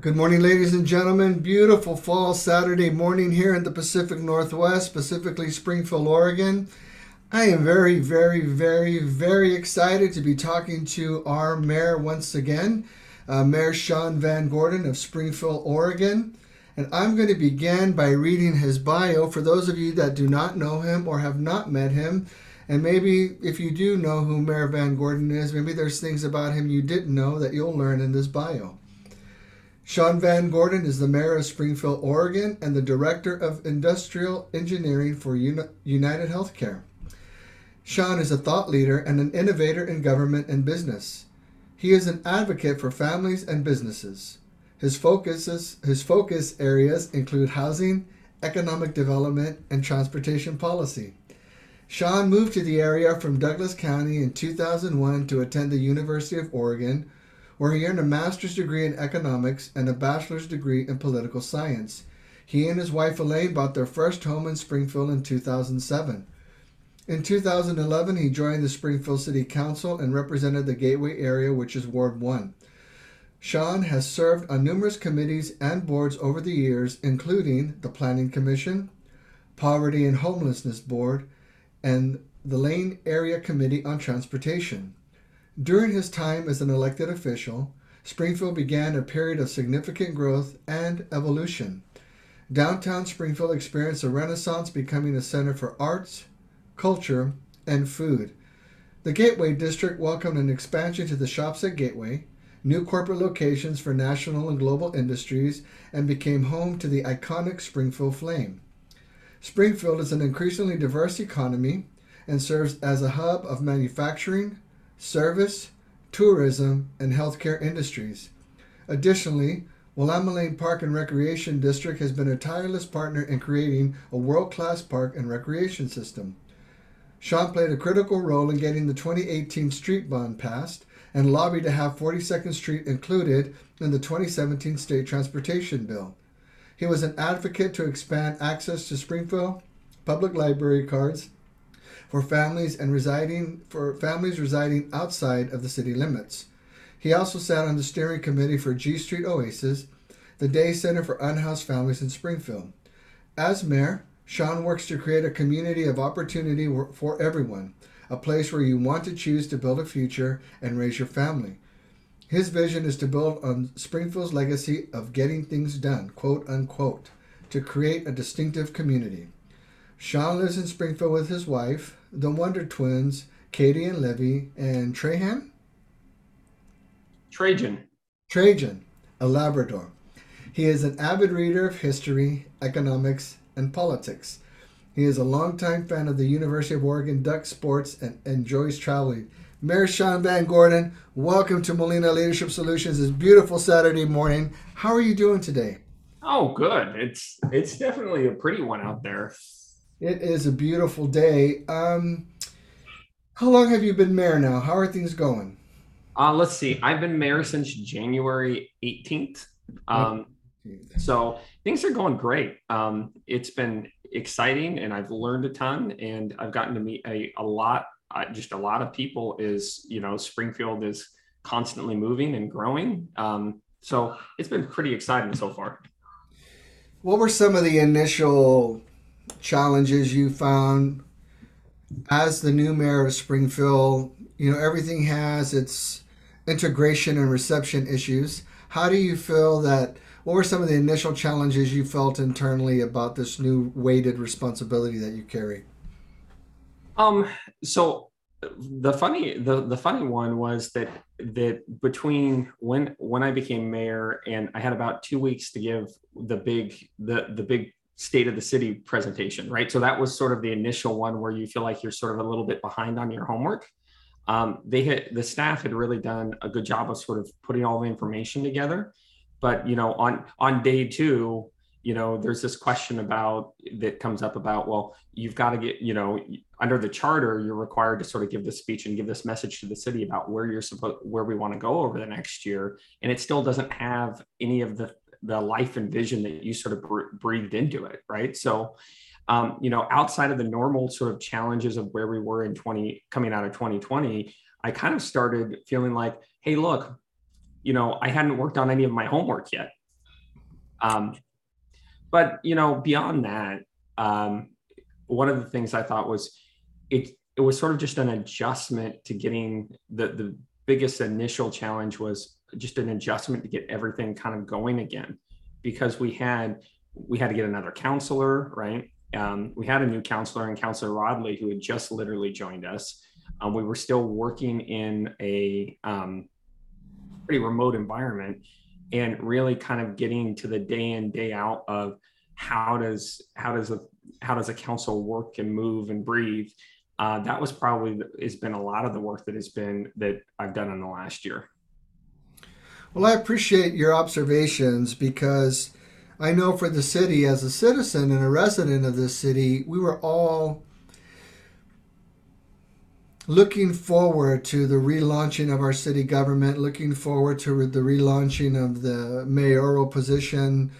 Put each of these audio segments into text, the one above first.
Good morning, ladies and gentlemen. Beautiful fall Saturday morning here in the Pacific Northwest, specifically Springfield, Oregon. I am very, very, very, very excited to be talking to our mayor once again, uh, Mayor Sean VanGordon of Springfield, Oregon. And I'm going to begin by reading his bio for those of you that do not know him or have not met him. And maybe if you do know who Mayor VanGordon is, maybe there's things about him you didn't know that you'll learn in this bio. Sean VanGordon is the mayor of Springfield, Oregon, and the director of industrial engineering for Uni- United Healthcare. Sean is a thought leader and an innovator in government and business. He is an advocate for families and businesses. His focuses his focus areas include housing, economic development, and transportation policy. Sean moved to the area from Douglas County in 2001 to attend the University of Oregon, where he earned a master's degree in economics and a bachelor's degree in political science. He and his wife Elaine bought their first home in Springfield in 2007. In 2011, he joined the Springfield City Council and represented the Gateway area, which is Ward 1. Sean has served on numerous committees and boards over the years, including the Planning Commission, Poverty and Homelessness Board, and the Lane Area Committee on Transportation. During his time as an elected official, Springfield began a period of significant growth and evolution. Downtown Springfield experienced a renaissance, becoming a center for arts, culture, and food. The Gateway District welcomed an expansion to the shops at Gateway, new corporate locations for national and global industries, and became home to the iconic Springfield Flame. Springfield is an increasingly diverse economy and serves as a hub of manufacturing, service, tourism, and healthcare industries. Additionally, Willamalane Park and Recreation District has been a tireless partner in creating a world class park and recreation system. Sean played a critical role in getting the 2018 street bond passed and lobbied to have 42nd Street included in the 2017 state transportation bill. He was an advocate to expand access to Springfield public library cards for families and residing for families residing outside of the city limits. He also sat on the steering committee for G Street Oasis, the day center for unhoused families in Springfield. As mayor, Sean works to create a community of opportunity for everyone, a place where you want to choose to build a future and raise your family. His vision is to build on Springfield's legacy of getting things done, quote unquote, to create a distinctive community. Sean lives in Springfield with his wife, the Wonder Twins, Katie and Levy, and Trahan? Trajan. Trajan, a Labrador. He is an avid reader of history, economics, and politics. He is a longtime fan of the University of Oregon Duck sports and enjoys traveling. Mayor Sean VanGordon, welcome to Molina Leadership Solutions this beautiful Saturday morning. How are you doing today? Oh, good. It's it's definitely a pretty one out there. It is a beautiful day. Um, how long have you been mayor now? How are things going? Uh, let's see. I've been mayor since January 18th. Um, so things are going great. Um, it's been exciting and I've learned a ton and I've gotten to meet a, a lot, uh, just a lot of people is, you know, Springfield is constantly moving and growing. Um, so it's been pretty exciting so far. What were some of the initial challenges you found as the new mayor of Springfield? You know, everything has its integration and reception issues. How do you feel that? What were some of the initial challenges you felt internally about this new weighted responsibility that you carry? Um. So the funny the the funny one was that that between when when I became mayor and I had about two weeks to give the big the the big state of the city presentation, right? So that was sort of the initial one where you feel like you're sort of a little bit behind on your homework. Um, they had the staff had really done a good job of sort of putting all the information together, but you know, on on day two, you know, there's this question about that comes up about well, you've got to get you know under the charter, you're required to sort of give this speech and give this message to the city about where you're supposed where we want to go over the next year, and it still doesn't have any of the the life and vision that you sort of breathed into it, right? So, um, you know, outside of the normal sort of challenges of where we were in 20 coming out of 2020, I kind of started feeling like, hey, look, you know, I hadn't worked on any of my homework yet. Um, but you know, beyond that, um, one of the things I thought was it it was sort of just an adjustment to getting the the biggest initial challenge was just an adjustment to get everything kind of going again. Because we had we had to get another counselor right? Um, we had a new counselor and counselor rodley who had just literally joined us. Um, we were still working in a um, pretty remote environment and really kind of getting to the day in day out of how does how does a how does a council work and move and breathe? Uh, that was probably has been a lot of the work that has been that I've done in the last year. Well, I appreciate your observations because I know for the city, as a citizen and a resident of this city, we were all looking forward to the relaunching of our city government, looking forward to the relaunching of the mayoral position,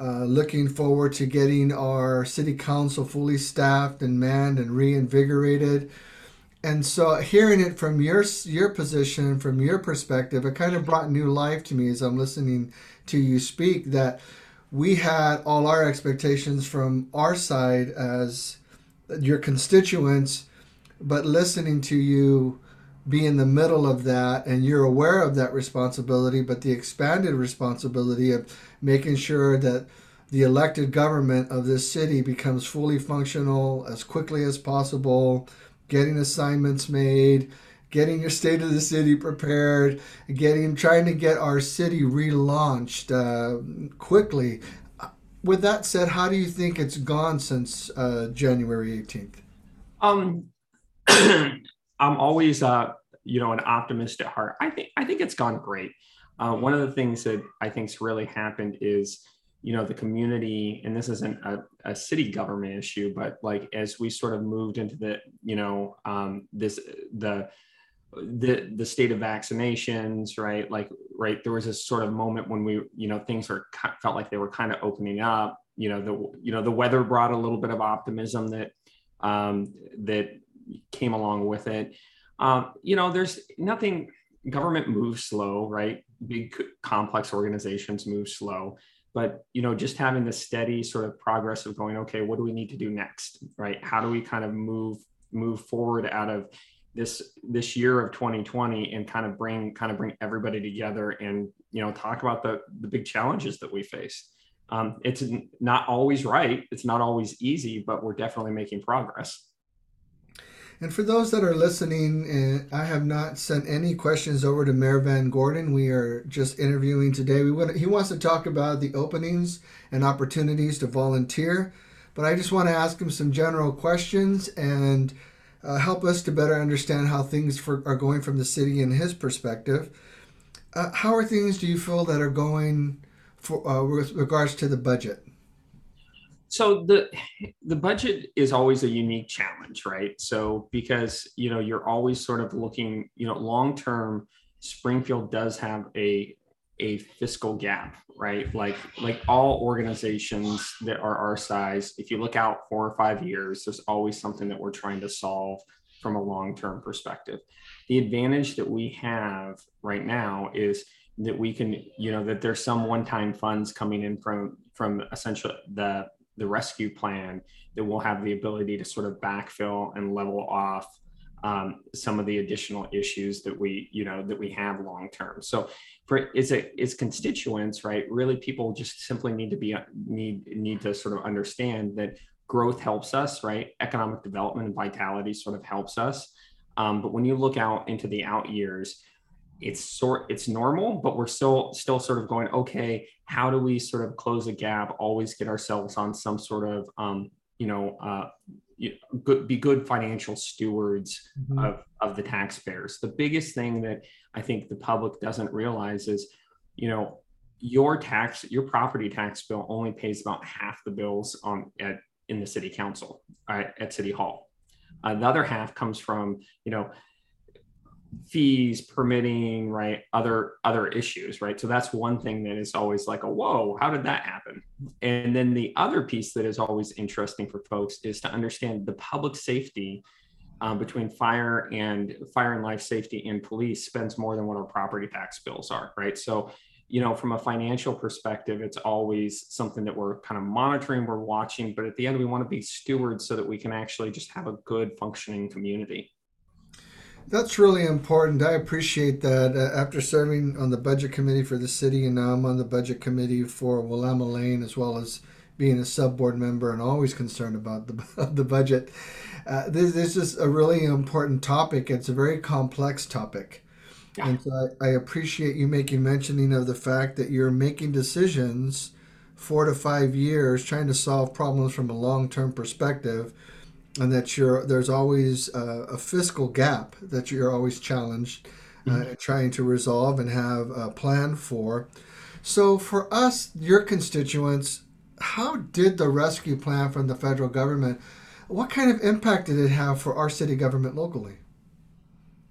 uh, looking forward to getting our city council fully staffed and manned and reinvigorated. And so, hearing it from your your position, from your perspective, it kind of brought new life to me as I'm listening to you speak. That we had all our expectations from our side as your constituents, but listening to you be in the middle of that and you're aware of that responsibility, but the expanded responsibility of making sure that the elected government of this city becomes fully functional as quickly as possible, getting assignments made, getting your state of the city prepared, getting trying to get our city relaunched uh, quickly. With that said, how do you think it's gone since uh, January 18th? Um, I'm always, uh, you know, an optimist at heart. I think I think it's gone great. Uh, one of the things that I think's really happened is, you know, the community, and this isn't a, a city government issue, but like as we sort of moved into the, you know, um, this the the the state of vaccinations, right? Like, right, there was a sort of moment when we, you know, things were felt like they were kind of opening up. You know, the you know the weather brought a little bit of optimism that um, that came along with it. Um, you know, there's nothing, government moves slow, right? Big complex organizations move slow. But, you know, just having the steady sort of progress of going, okay, what do we need to do next, right? How do we kind of move move forward out of this this year of 2020 and kind of bring kind of bring everybody together and you know talk about the the big challenges that we face. Um, it's not always right. It's not always easy but we're definitely making progress and for those that are listening, uh, I have not sent any questions over to Mayor VanGordon. We are just interviewing today. We want, he wants to talk about the openings and opportunities to volunteer, but I just want to ask him some general questions and uh, help us to better understand how things for, are going from the city in his perspective. Uh, how are things do you feel that are going for uh, with regards to the budget? So the the budget is always a unique challenge right? So because you know you're always sort of looking you know long term springfield does have a a fiscal gap right? Like like all organizations that are our size if you look out four or five years there's always something that we're trying to solve from a long term perspective. The advantage that we have right now is that we can you know that there's some one time funds coming in from from essentially the the rescue plan that will have the ability to sort of backfill and level off um, some of the additional issues that we you know that we have long term. So for its its constituents right really people just simply need to be need need to sort of understand that growth helps us right? Economic development and vitality sort of helps us. Um, but when you look out into the out years it's sort it's normal but we're still still sort of going okay how do we sort of close a gap always get ourselves on some sort of um, you know uh, good, be good financial stewards mm-hmm. of, of the taxpayers the biggest thing that i think the public doesn't realize is you know your tax your property tax bill only pays about half the bills on at in the city council uh, at city hall uh, the other half comes from you know fees permitting right other other issues right? So that's one thing that is always like a whoa how did that happen? And then the other piece that is always interesting for folks is to understand the public safety um, between fire and fire and life safety and police spends more than what our property tax bills are right? So you know, from a financial perspective, it's always something that we're kind of monitoring, we're watching, but at the end, we want to be stewards so that we can actually just have a good functioning community. That's really important. I appreciate that. Uh, after serving on the budget committee for the city, and now I'm on the budget committee for Willamalane, as well as being a sub board member and always concerned about the, the budget. Uh, this, this is a really important topic. It's a very complex topic. Yeah. And so I, I appreciate you making mentioning of the fact that you're making decisions four to five years trying to solve problems from a long term perspective and that you're there's always a, a fiscal gap that you're always challenged uh, mm-hmm. trying to resolve and have a plan for. So for us, your constituents, how did the rescue plan from the federal government? What kind of impact did it have for our city government locally?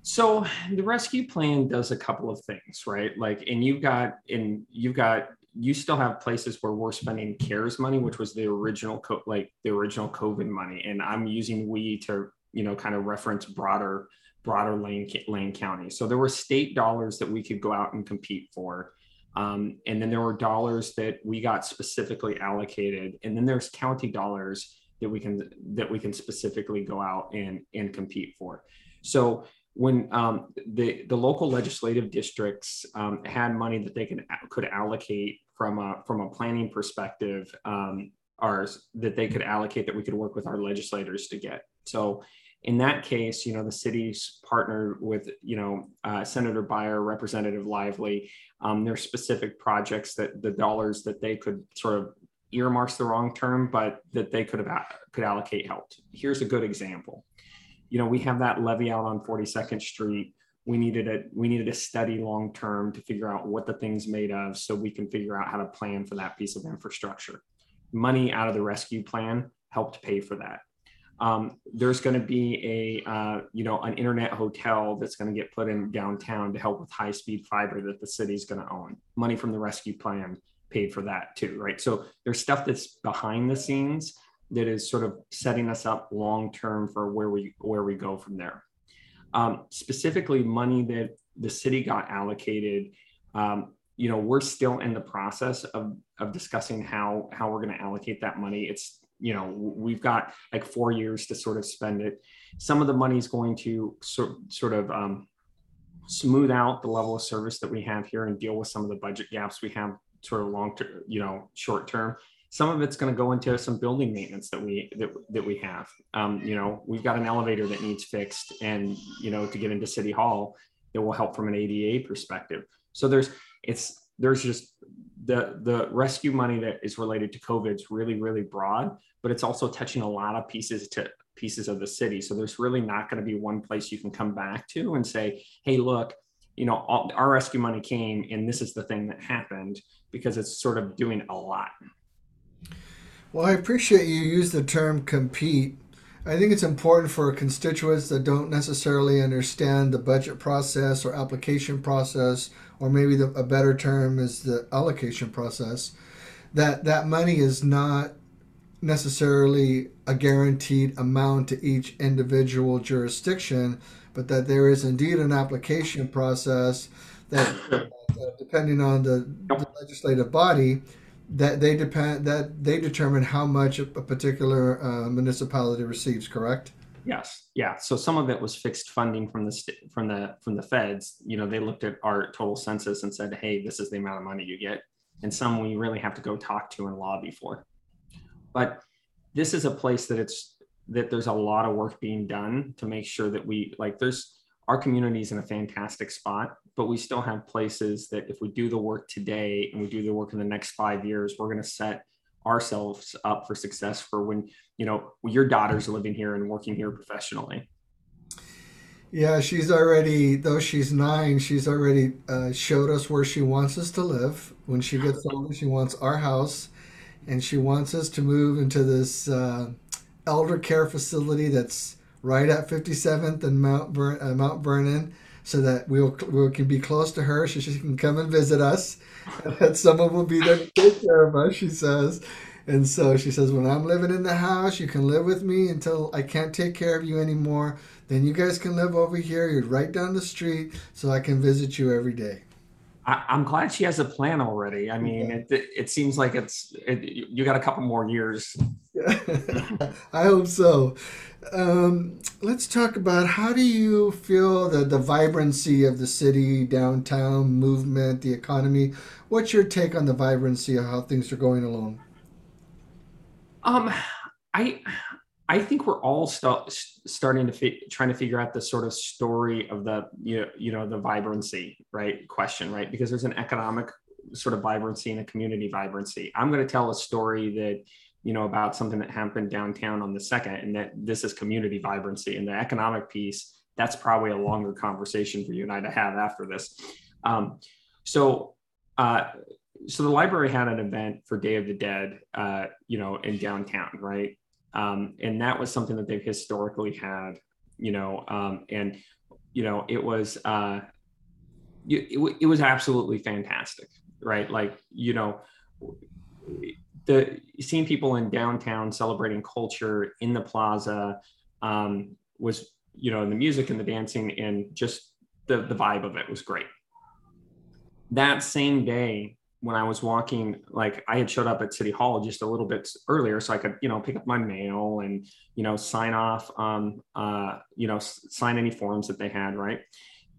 So the rescue plan does a couple of things, right? Like, and you've got, and you've got you still have places where we're spending CARES money, which was the original, co- like the original COVID money, and I'm using we to, you know, kind of reference broader, broader Lane Lane County. So there were state dollars that we could go out and compete for, um, and then there were dollars that we got specifically allocated, and then there's county dollars that we can that we can specifically go out and and compete for. So when um, the the local legislative districts um, had money that they could could allocate from a from a planning perspective, um, ours that they could allocate that we could work with our legislators to get. So in that case, you know, the cities partnered with, you know, uh, Senator Beyer, Representative Lively. Um, there's specific projects that the dollars that they could sort of earmarks the wrong term, but that they could have could allocate helped. Here's a good example you know, we have that levy out on 42nd Street. We needed a we needed a study long term to figure out what the thing's made of, so we can figure out how to plan for that piece of infrastructure. Money out of the rescue plan helped pay for that. Um, there's going to be a uh, you know an internet hotel that's going to get put in downtown to help with high speed fiber that the city's going to own. Money from the rescue plan paid for that too, right? So there's stuff that's behind the scenes that is sort of setting us up long term for where we where we go from there. Um, specifically, money that the city got allocated. Um, you know, we're still in the process of of discussing how how we're going to allocate that money. It's you know we've got like four years to sort of spend it. Some of the money is going to sort sort of um, smooth out the level of service that we have here and deal with some of the budget gaps we have sort of long term, you know, short term some of it's going to go into some building maintenance that we that, that we have. Um, you know we've got an elevator that needs fixed and you know to get into city hall it will help from an ada perspective. So there's it's there's just the the rescue money that is related to covid is really really broad but it's also touching a lot of pieces to pieces of the city. So there's really not going to be one place you can come back to and say hey look you know all, our rescue money came and this is the thing that happened because it's sort of doing a lot well, I appreciate you use the term compete. I think it's important for constituents that don't necessarily understand the budget process or application process, or maybe the, a better term is the allocation process, that that money is not necessarily a guaranteed amount to each individual jurisdiction, but that there is indeed an application process that, depending on the, the legislative body, that they depend that they determine how much a particular uh, municipality receives correct? Yes yeah. So some of it was fixed funding from the st- from the from the feds. You know they looked at our total census and said hey this is the amount of money you get. And some we really have to go talk to and lobby for but this is a place that it's that there's a lot of work being done to make sure that we like there's our community is in a fantastic spot, but we still have places that if we do the work today and we do the work in the next five years, we're going to set ourselves up for success for when you know your daughter's living here and working here professionally. Yeah, she's already though she's nine. She's already uh, showed us where she wants us to live. When she gets older, she wants our house, and she wants us to move into this uh, elder care facility that's right at 57th and Mount, Ver- uh, Mount Vernon so that we'll, we can be close to her so she can come and visit us. And that someone will be there to take care of us, she says. And so she says, when I'm living in the house, you can live with me until I can't take care of you anymore. Then you guys can live over here. You're right down the street, so I can visit you every day. I, am glad she has a plan already. I mean, it, it, it seems like it's it, you got a couple more years. I hope so. Um, let's talk about how do you feel the, the vibrancy of the city, downtown movement, the economy. What's your take on the vibrancy of how things are going along? Um, I I think we're all st- starting to fi- trying to figure out the sort of story of the you know, you know the vibrancy right question right because there's an economic sort of vibrancy and a community vibrancy. I'm going to tell a story that you know about something that happened downtown on the second and that this is community vibrancy and the economic piece that's probably a longer conversation for you and I to have after this. Um, so uh, so the library had an event for Day of the Dead, uh, you know, in downtown, right? um, and that was something that they've historically had you know um, and you know it was uh, it, it was absolutely fantastic right like you know the seeing people in downtown celebrating culture in the plaza um, was you know the music and the dancing and just the the vibe of it was great that same day when I was walking, like I had showed up at City Hall just a little bit earlier, so I could, you know, pick up my mail and, you know, sign off, um, uh, you know, sign any forms that they had, right?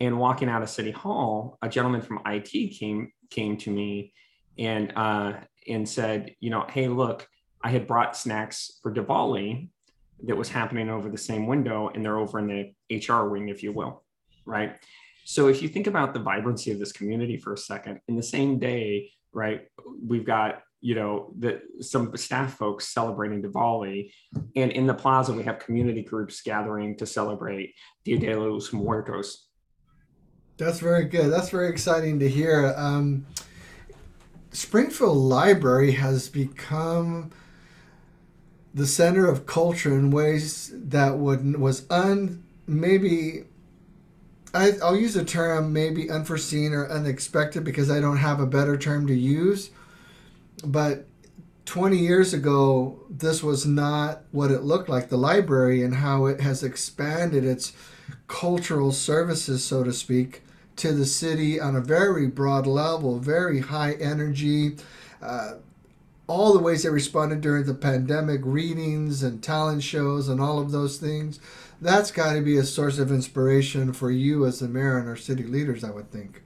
And walking out of City Hall, a gentleman from IT came came to me and uh, and said, you know, hey, look, I had brought snacks for Diwali that was happening over the same window, and they're over in the HR wing, if you will, right? So if you think about the vibrancy of this community for a second, in the same day, right, we've got you know the some staff folks celebrating Diwali, and in the plaza we have community groups gathering to celebrate Dia de los Muertos. That's very good. That's very exciting to hear. Um, Springfield Library has become the center of culture in ways that would was un maybe I, will use a term maybe unforeseen or unexpected because I don't have a better term to use. But 20 years ago, this was not what it looked like, the library, and how it has expanded its cultural services, so to speak, to the city on a very broad level, very high energy. Uh, all the ways they responded during the pandemic, readings and talent shows and all of those things that's got to be a source of inspiration for you as the mayor and our city leaders, I would think.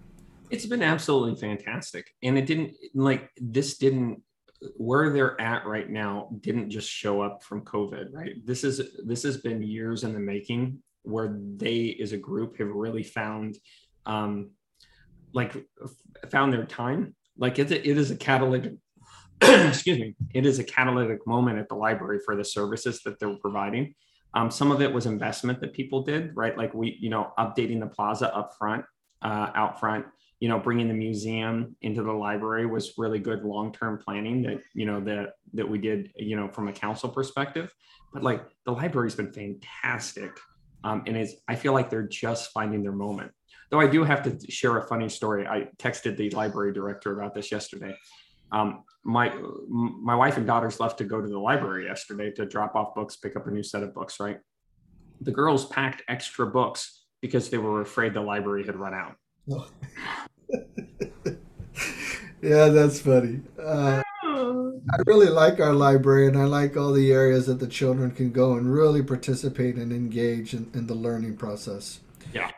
It's been absolutely fantastic. And it didn't like this didn't where they're at right now didn't just show up from COVID, right? This is this has been years in the making where they as a group have really found um like found their time. Like it, it is a catalytic excuse me, it is a catalytic moment at the library for the services that they're providing um, some of it was investment that people did, right? Like we, you know, updating the plaza up front, uh, out front, you know, bringing the museum into the library was really good long-term planning that, you know, that, that we did, you know, from a council perspective. But like the library's been fantastic. Um, and is I feel like they're just finding their moment. Though I do have to share a funny story. I texted the library director about this yesterday. Um, my my wife and daughters left to go to the library yesterday to drop off books, pick up a new set of books. Right, the girls packed extra books because they were afraid the library had run out. yeah, that's funny. Uh, I really like our library, and I like all the areas that the children can go and really participate and engage in, in the learning process. Yeah.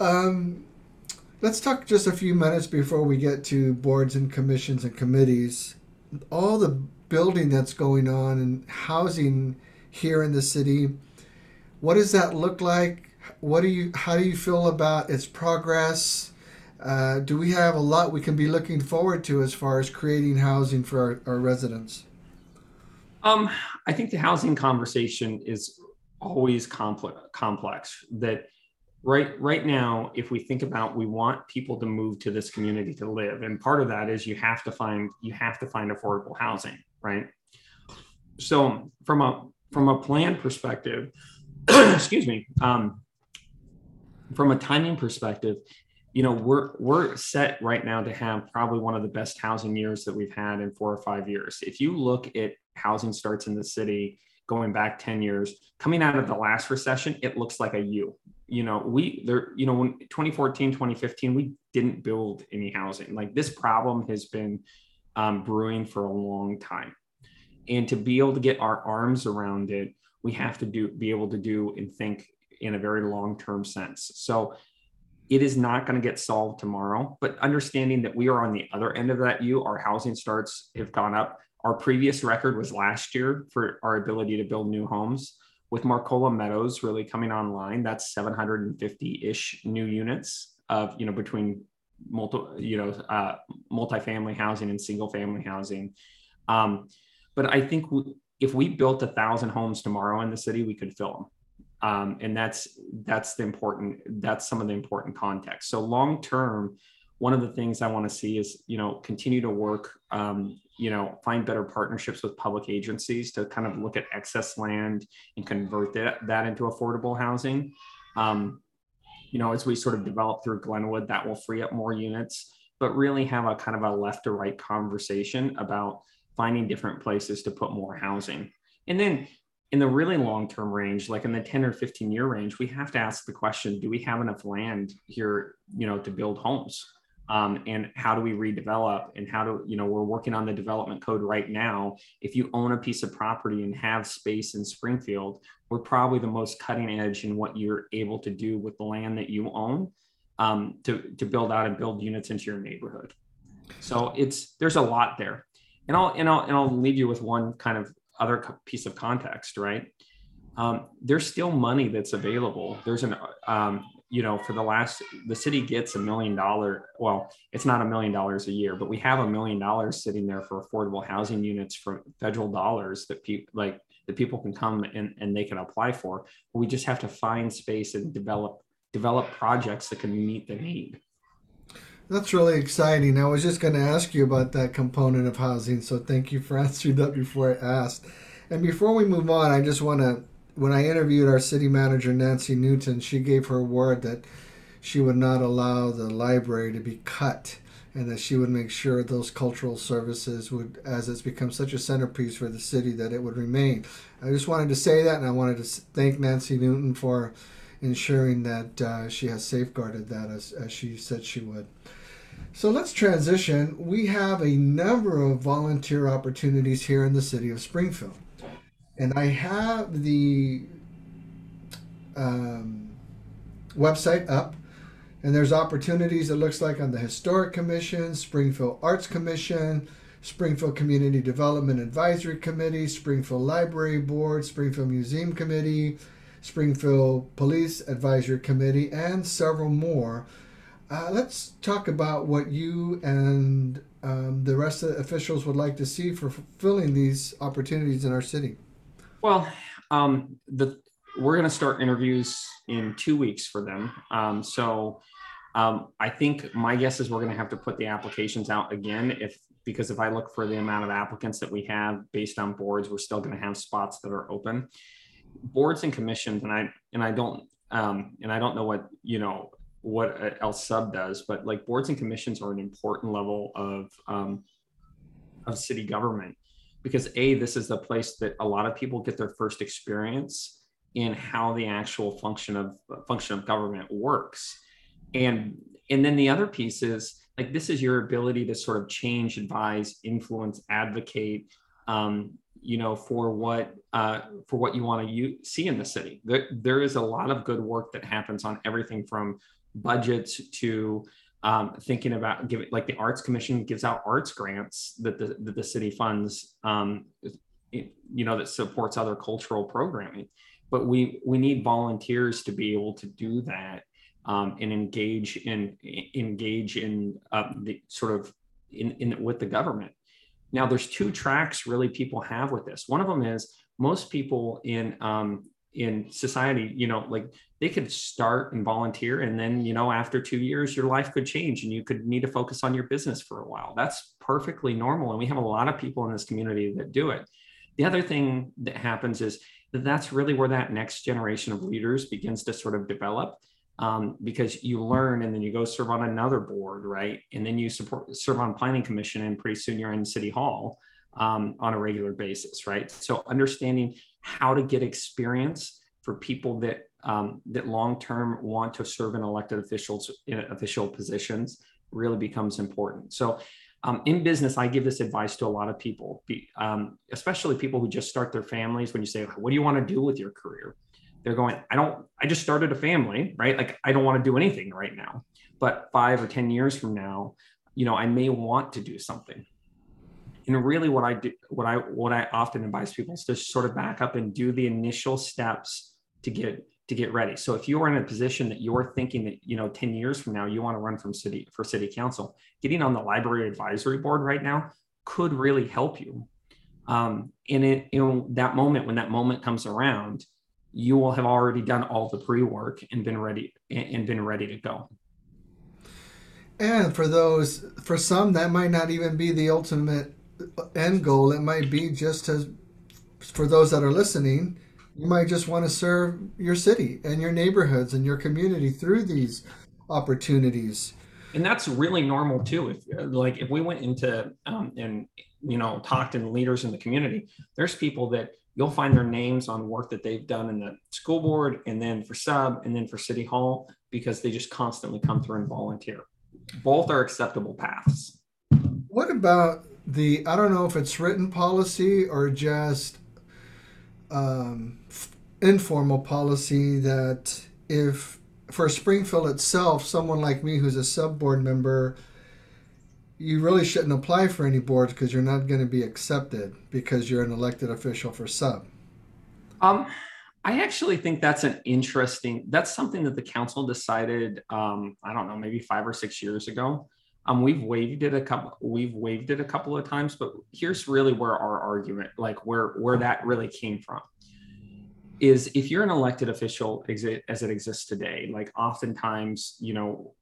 Um, Let's talk just a few minutes before we get to boards and commissions and committees. All the building that's going on and housing here in the city. What does that look like? What do you? How do you feel about its progress? Uh, do we have a lot we can be looking forward to as far as creating housing for our, our residents? Um, I think the housing conversation is always complex. Complex that right right now if we think about we want people to move to this community to live and part of that is you have to find you have to find affordable housing right? So from a from a plan perspective excuse me um, from a timing perspective you know we're we're set right now to have probably one of the best housing years that we've had in four or five years. If you look at housing starts in the city going back 10 years coming out of the last recession it looks like a u you know we there you know when 2014 2015 we didn't build any housing. Like this problem has been um, brewing for a long time. And to be able to get our arms around it we have to do be able to do and think in a very long term sense. So it is not going to get solved tomorrow but understanding that we are on the other end of that u our housing starts have gone up. Our previous record was last year for our ability to build new homes with Marcola Meadows really coming online, that's 750-ish new units of you know between multi you know uh, multifamily housing and single family housing. Um, but I think if we built a thousand homes tomorrow in the city, we could fill them. Um, and that's that's the important that's some of the important context. So long term, one of the things I want to see is you know continue to work um, you know find better partnerships with public agencies to kind of look at excess land and convert that, that into affordable housing. Um, you know as we sort of develop through Glenwood, that will free up more units, but really have a kind of a left to right conversation about finding different places to put more housing. And then in the really long term range, like in the 10 or 15 year range, we have to ask the question do we have enough land here, you know, to build homes? Um, and how do we redevelop and how do you know we're working on the development code right now. If you own a piece of property and have space in springfield we're probably the most cutting edge in what you're able to do with the land that you own um, to, to build out and build units into your neighborhood. So it's there's a lot there. And i'll and i'll and i'll leave you with one kind of other piece of context right? Um, there's still money that's available. There's an um, you know, for the last, the city gets a million dollar. Well, it's not a million dollars a year, but we have a million dollars sitting there for affordable housing units from federal dollars that people like that people can come and, and they can apply for. We just have to find space and develop develop projects that can meet the need. That's really exciting. I was just going to ask you about that component of housing, so thank you for answering that before I asked. And before we move on, I just want to when I interviewed our city manager Nancy Newton, she gave her word that she would not allow the library to be cut and that she would make sure those cultural services would as it's become such a centerpiece for the city that it would remain. I just wanted to say that and I wanted to thank Nancy Newton for ensuring that uh, she has safeguarded that as, as she said she would. So let's transition. We have a number of volunteer opportunities here in the city of Springfield and I have the um, website up, and there's opportunities. It looks like on the Historic Commission, Springfield Arts Commission, Springfield Community Development Advisory Committee, Springfield Library Board, Springfield Museum Committee, Springfield Police Advisory Committee, and several more. Uh, let's talk about what you and um, the rest of the officials would like to see for fulfilling these opportunities in our city. Well, um, the we're going to start interviews in two weeks for them. Um, so um, I think my guess is we're going to have to put the applications out again if because if I look for the amount of applicants that we have based on boards, we're still going to have spots that are open. Boards and commissions, and I and I don't um, and I don't know what you know what else sub does, but like boards and commissions are an important level of um, of city government because a this is the place that a lot of people get their first experience in how the actual function of function of government works. And and then the other piece is like this is your ability to sort of change advise influence advocate um, you know for what uh, for what you want to see in the city. There, there is a lot of good work that happens on everything from budgets to um, thinking about giving like the arts commission gives out arts grants that the, that the city funds um, you know that supports other cultural programming. But we we need volunteers to be able to do that um, and engage in engage in uh, the sort of in, in with the government. Now there's two tracks really people have with this. One of them is most people in um, in society you know like they could start and volunteer and then you know after two years your life could change and you could need to focus on your business for a while. That's perfectly normal and we have a lot of people in this community that do it. The other thing that happens is that that's really where that next generation of leaders begins to sort of develop um, because you learn and then you go serve on another board right? And then you support serve on planning commission and pretty soon you're in city hall um, on a regular basis, right? So understanding how to get experience for people that um, that long term want to serve in elected officials in official positions really becomes important. So um, in business, I give this advice to a lot of people, um, especially people who just start their families. When you say, "What do you want to do with your career?" They're going, "I don't. I just started a family, right? Like I don't want to do anything right now. But five or ten years from now, you know, I may want to do something." And really, what I do, what I what I often advise people is to sort of back up and do the initial steps to get to get ready. So if you are in a position that you're thinking that, you know, 10 years from now, you want to run from city for city council, getting on the library advisory board right now could really help you. Um, and it, in that moment, when that moment comes around, you will have already done all the pre-work and been ready and been ready to go. And for those, for some, that might not even be the ultimate end goal. It might be just to, for those that are listening, you might just want to serve your city and your neighborhoods and your community through these opportunities. And that's really normal too. If like if we went into um, and you know talked to leaders in the community, there's people that you'll find their names on work that they've done in the school board and then for sub and then for city hall because they just constantly come through and volunteer. Both are acceptable paths. What about the I don't know if it's written policy or just um, informal policy that if for Springfield itself, someone like me who's a sub board member, you really shouldn't apply for any boards because you're not going to be accepted because you're an elected official for sub. Um, I actually think that's an interesting. That's something that the council decided. Um, I don't know, maybe five or six years ago. Um, we've waived it a couple. We've waived it a couple of times, but here's really where our argument, like where where that really came from, is if you're an elected official as it exists today, like oftentimes, you know,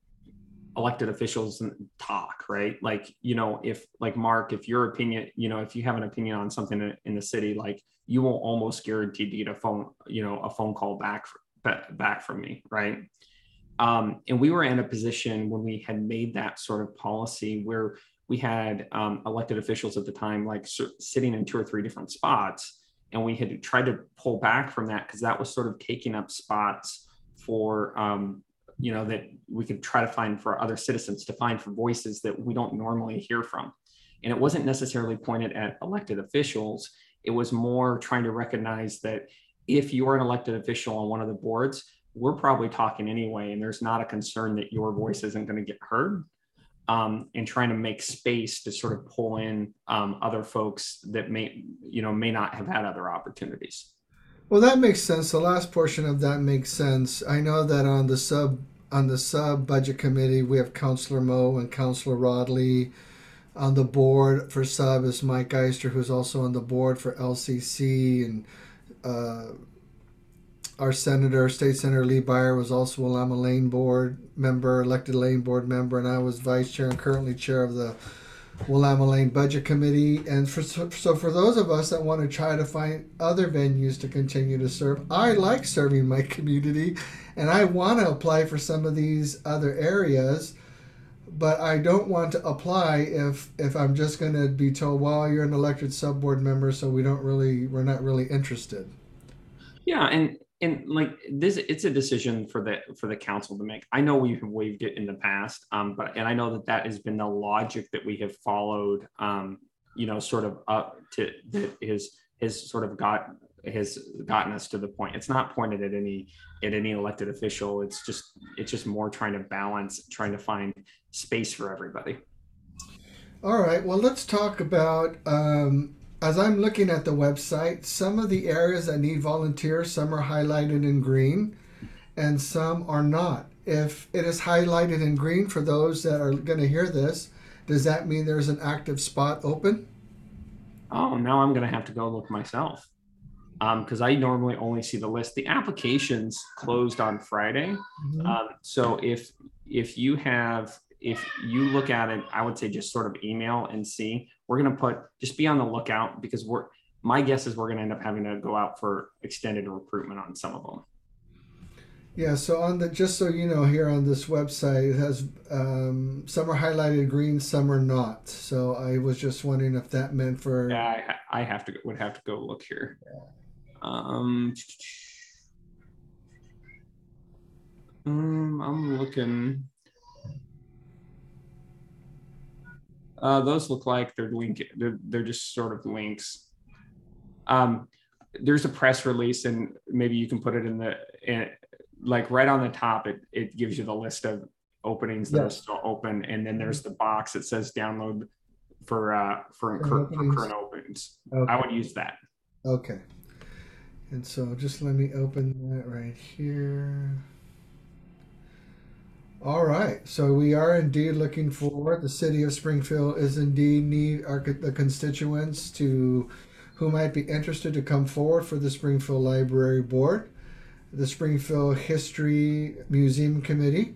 elected officials talk, right? Like, you know, if like Mark, if your opinion, you know, if you have an opinion on something in the city, like you will almost guaranteed to get a phone, you know, a phone call back back from me, right? Um, and we were in a position when we had made that sort of policy where we had um, elected officials at the time, like sitting in two or three different spots. And we had tried to pull back from that because that was sort of taking up spots for, um, you know, that we could try to find for other citizens to find for voices that we don't normally hear from. And it wasn't necessarily pointed at elected officials, it was more trying to recognize that if you are an elected official on one of the boards, we're probably talking anyway, and there's not a concern that your voice isn't going to get heard. Um, and trying to make space to sort of pull in um, other folks that may, you know, may not have had other opportunities. Well, that makes sense. The last portion of that makes sense. I know that on the sub on the sub budget committee, we have Councillor Moe and Councillor Rodley. On the board for sub is Mike Eyster, who's also on the board for LCC, and uh, our senator, State Senator Lee Beyer, was also a Lama Lane Board member, elected Lane Board member, and I was vice chair and currently chair of the Willamalane Budget Committee. And for, so, for those of us that want to try to find other venues to continue to serve, I like serving my community, and I want to apply for some of these other areas. But I don't want to apply if if I'm just going to be told, "Well, you're an elected sub board member, so we don't really we're not really interested." Yeah, and and like this it's a decision for the for the council to make. I know we have waived it in the past um, but and i know that that has been the logic that we have followed um, you know sort of up to that is has sort of got has gotten us to the point. It's not pointed at any at any elected official. It's just it's just more trying to balance trying to find space for everybody. All right. Well let's talk about um, as I'm looking at the website, some of the areas that need volunteers, some are highlighted in green and some are not. If it is highlighted in green for those that are going to hear this, does that mean there's an active spot open? Oh, now I'm going to have to go look myself because um, I normally only see the list. The applications closed on Friday, mm-hmm. um, so if if you have if you look at it, I would say just sort of email and see we're going to put just be on the lookout because we're my guess is we're going to end up having to go out for extended recruitment on some of them Yeah, so on the just so you know, here on this website, it has um, some are highlighted green, some are not. So I was just wondering if that meant for. Yeah, I, I have to would have to go look here. Um, um, I'm looking. Uh, those look like they're link. They're, they're just sort of links. Um, there's a press release, and maybe you can put it in the in, like right on the top, it, it gives you the list of openings that yes. are still open. And then there's the box that says download for, uh, for, current, for current openings. Okay. I would use that. Okay. And so just let me open that right here. All right. So we are indeed looking for the city of Springfield is indeed need our the constituents to who might be interested to come forward for the Springfield Library Board the Springfield History Museum Committee,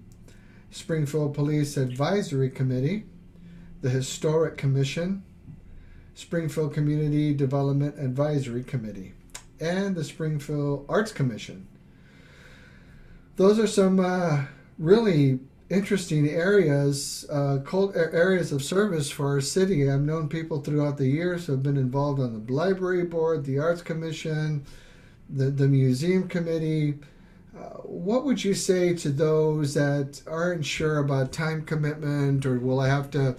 Springfield Police Advisory Committee, the Historic Commission, Springfield Community Development Advisory Committee, and the Springfield Arts Commission. Those are some uh, really interesting areas, uh, areas of service for our city. I've known people throughout the years who have been involved on the library board, the arts commission, the, the museum committee. Uh, what would you say to those that aren't sure about time commitment or will I have to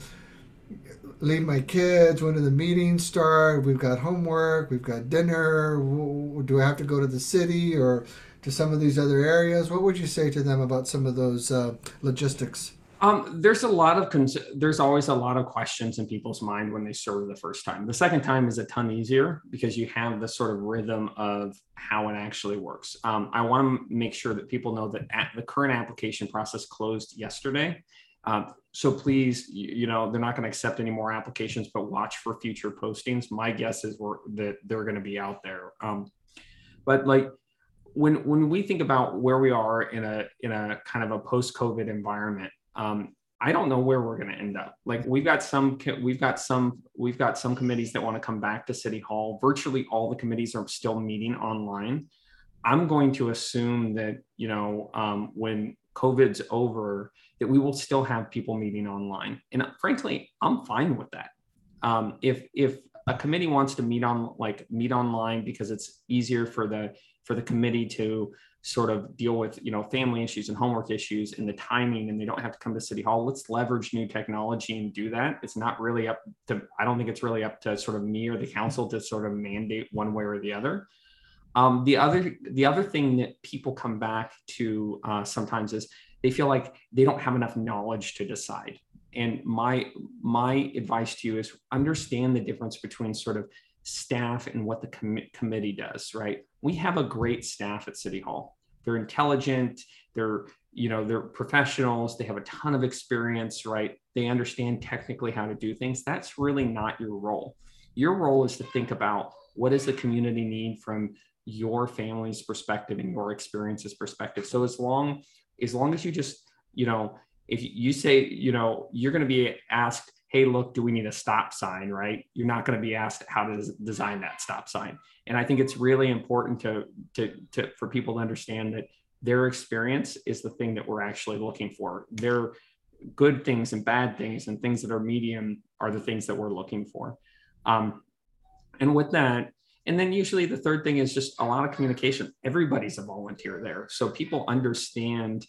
leave my kids? When do the meetings start? We've got homework, we've got dinner. Do I have to go to the city or to some of these other areas? What would you say to them about some of those uh, logistics? Um, there's a lot of cons- there's always a lot of questions in people's mind when they serve the first time. The second time is a ton easier because you have the sort of rhythm of how it actually works. Um, I want to make sure that people know that the current application process closed yesterday. Um, so please, you, you know, they're not going to accept any more applications, but watch for future postings. My guess is we're, that they're going to be out there. Um, but like when when we think about where we are in a in a kind of a post COVID environment, um, I don't know where we're going to end up. Like we've got some, we've got some, we've got some committees that want to come back to City Hall. Virtually all the committees are still meeting online. I'm going to assume that you know um, when COVID's over, that we will still have people meeting online. And frankly, I'm fine with that. Um, if if a committee wants to meet on like meet online because it's easier for the for the committee to sort of deal with you know family issues and homework issues and the timing and they don't have to come to city hall. Let's leverage new technology and do that. It's not really up to i don't think it's really up to sort of me or the council to sort of mandate one way or the other. Um, the other the other thing that people come back to uh, sometimes is they feel like they don't have enough knowledge to decide. And my my advice to you is understand the difference between sort of staff and what the com- committee does, right? We have a great staff at City Hall. They're intelligent, they're you know, they're professionals, they have a ton of experience, right? They understand technically how to do things. That's really not your role. Your role is to think about what does the community need from your family's perspective and your experiences perspective. So as long as long as you just, you know, if you say, you know, you're going to be asked hey, look, do we need a stop sign, right? You're not going to be asked how to design that stop sign. And I think it's really important to, to, to, for people to understand that their experience is the thing that we're actually looking for. Their good things and bad things and things that are medium are the things that we're looking for. Um, and with that, and then usually the third thing is just a lot of communication. Everybody's a volunteer there. So people understand,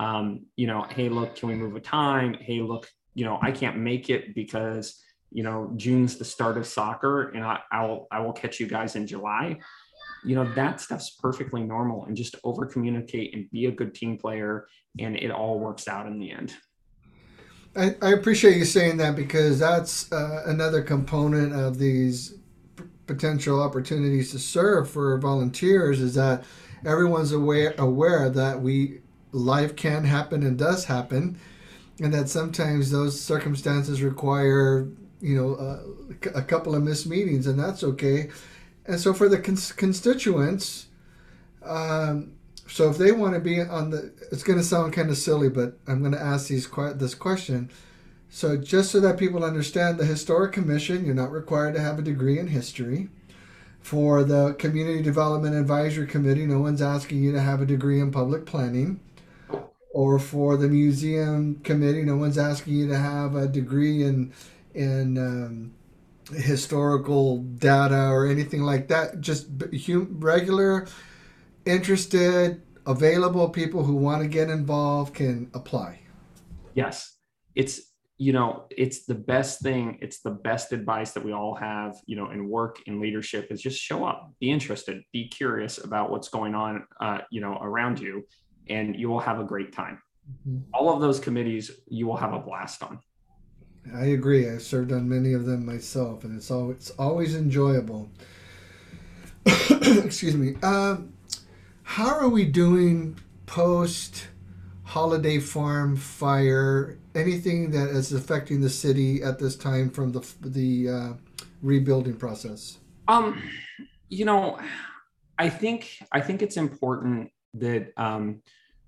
um, you know, hey, look, can we move a time? Hey, look, you know, I can't make it because, you know, June's the start of soccer and I, I will, I will catch you guys in July. You know, that stuff's perfectly normal and just over communicate and be a good team player and it all works out in the end. I, I appreciate you saying that because that's uh, another component of these p- potential opportunities to serve for volunteers is that everyone's aware aware that we life can happen and does happen and that sometimes those circumstances require you know uh, a couple of missed meetings and that's okay. And so for the cons- constituents um, so if they want to be on the it's going to sound kind of silly but i'm going to ask these this question. So just so that people understand the historic commission you're not required to have a degree in history. For the Community Development Advisory Committee, no one's asking you to have a degree in public planning. Or for the Museum Committee, no one's asking you to have a degree in in um, historical data or anything like that. Just hum- regular, interested, available people who want to get involved can apply. Yes, it's you know it's the best thing. It's the best advice that we all have. You know, in work in leadership is just show up, be interested, be curious about what's going on. Uh, you know, around you, and you will have a great time. Mm-hmm. All of those committees, you will have a blast on. I agree. I've served on many of them myself, and it's always it's always enjoyable. Excuse me. Um, how are we doing post holiday farm fire? Anything that is affecting the city at this time from the the uh, rebuilding process? Um, you know, I think I think it's important that um,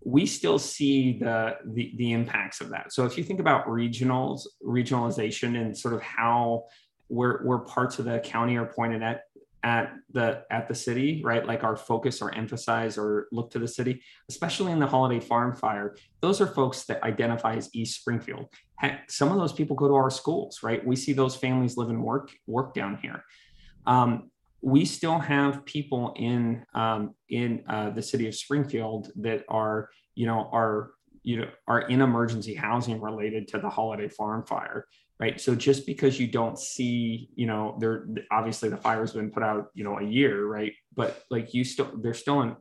we still see the, the, the impacts of that. So if you think about regionals, regionalization, and sort of how where where parts of the county are pointed at at the at the city, right? Like our focus or emphasize or look to the city, especially in the holiday farm fire. Those are folks that identify as East Springfield. Heck, some of those people go to our schools, right? We see those families live and work work down here. Um, we still have people in um, in uh, the city of Springfield that are you know are you know are in emergency housing related to the holiday farm fire right? So just because you don't see you know there obviously the fire's been put out you know a year right? But like you still they're still in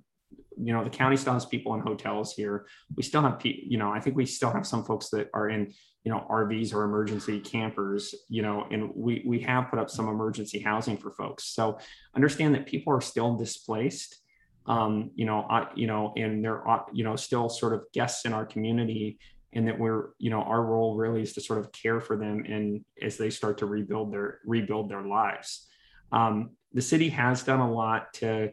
you know the county still has people in hotels here. We still have people you know i think we still have some folks that are in you know RVs or emergency campers you know and we we have put up some emergency housing for folks. So understand that people are still displaced um, you know I, you know and they're you know still sort of guests in our community and that we're you know our role really is to sort of care for them and as they start to rebuild their rebuild their lives. Um, the city has done a lot to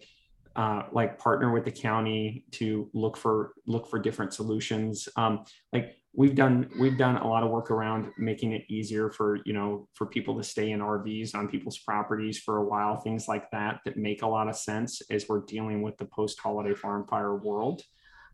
uh, like partner with the county to look for look for different solutions. Um, like we've done we've done a lot of work around making it easier for you know for people to stay in RVs on people's properties for a while things like that that make a lot of sense as we're dealing with the post holiday farm fire world.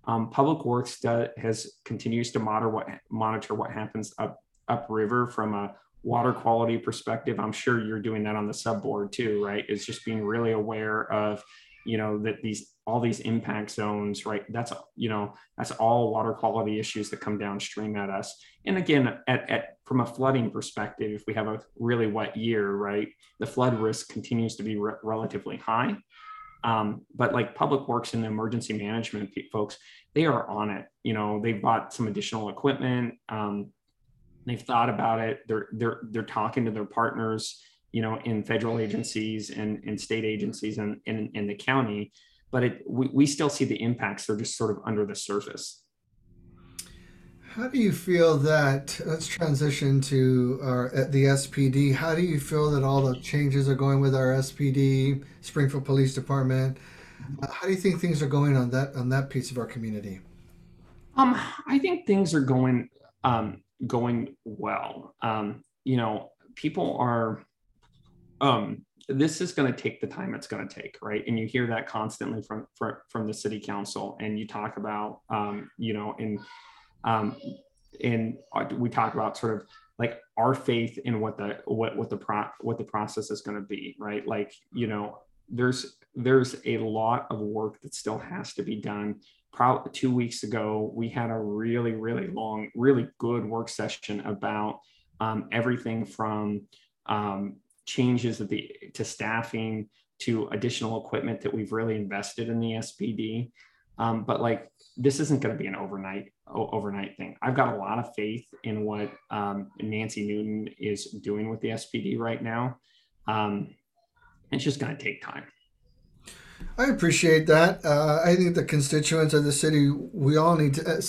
Um, public works does, has continues to monitor what monitor what happens up upriver from a water quality perspective. I'm sure you're doing that on the sub board too right? It's just being really aware of you know that these all these impact zones right? That's you know that's all water quality issues that come downstream at us. And again at, at from a flooding perspective if we have a really wet year right the flood risk continues to be re- relatively high. Um, but like public works and the emergency management folks they are on it. You know they've bought some additional equipment. Um, they've thought about it. They're they're they're talking to their partners you know, in federal agencies and, and state agencies and in, in the county, but it, we, we still see the impacts. They're just sort of under the surface. How do you feel that? Let's transition to our at the SPD. How do you feel that all the changes are going with our SPD, Springfield Police Department? Uh, how do you think things are going on that on that piece of our community? Um, I think things are going um, going well. Um, you know, people are um, this is going to take the time it's going to take, right? And you hear that constantly from from, from the city council, and you talk about, um, you know, and um, and we talk about sort of like our faith in what the what what the pro what the process is going to be, right? Like you know, there's there's a lot of work that still has to be done. Probably two weeks ago, we had a really really long, really good work session about um, everything from um, changes the to staffing to additional equipment that we've really invested in the SPD. Um, but like this isn't going to be an overnight overnight thing. I've got a lot of faith in what um, Nancy Newton is doing with the SPD right now. Um, it's just going to take time. I appreciate that. Uh, I think the constituents of the city, we all need to uh,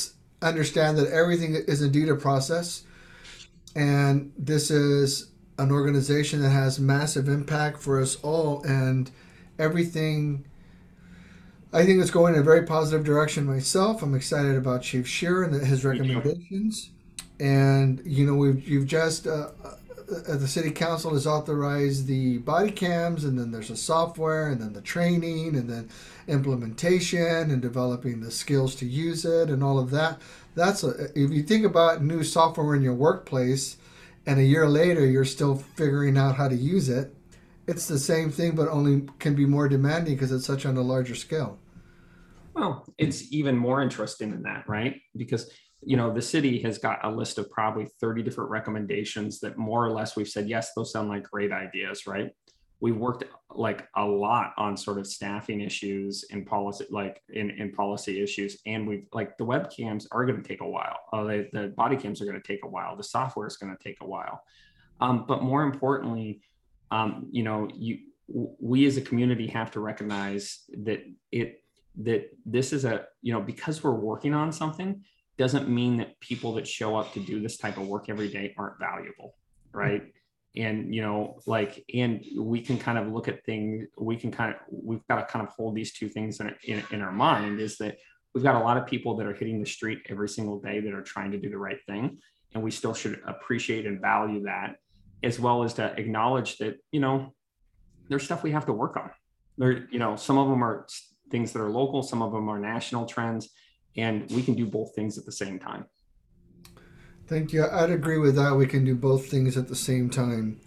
understand that everything is indeed a process. And this is an organization that has massive impact for us all and everything I think it's going in a very positive direction myself. I'm excited about Chief Shearer and his recommendations. And you know, we've you've just uh, uh, the city council has authorized the body cams, and then there's a software, and then the training, and then implementation, and developing the skills to use it, and all of that. That's a, if you think about new software in your workplace, and a year later you're still figuring out how to use it. It's the same thing, but only can be more demanding because it's such on a larger scale. Well, it's even more interesting than that, right? Because you know the city has got a list of probably 30 different recommendations that more or less we've said yes those sound like great ideas right we've worked like a lot on sort of staffing issues and policy like in, in policy issues. And we've like the webcams are going to take a while. Uh, they, the body cams are going to take a while. The software is going to take a while. Um, but more importantly um, you know you we as a community have to recognize that it that this is a you know because we're working on something doesn't mean that people that show up to do this type of work every day aren't valuable right and you know like and we can kind of look at things we can kind of we've got to kind of hold these two things in, in, in our mind is that we've got a lot of people that are hitting the street every single day that are trying to do the right thing. And we still should appreciate and value that as well as to acknowledge that you know there's stuff we have to work on. There you know some of them are things that are local some of them are national trends and we can do both things at the same time Thank you. I'd agree with that. We can do both things at the same time.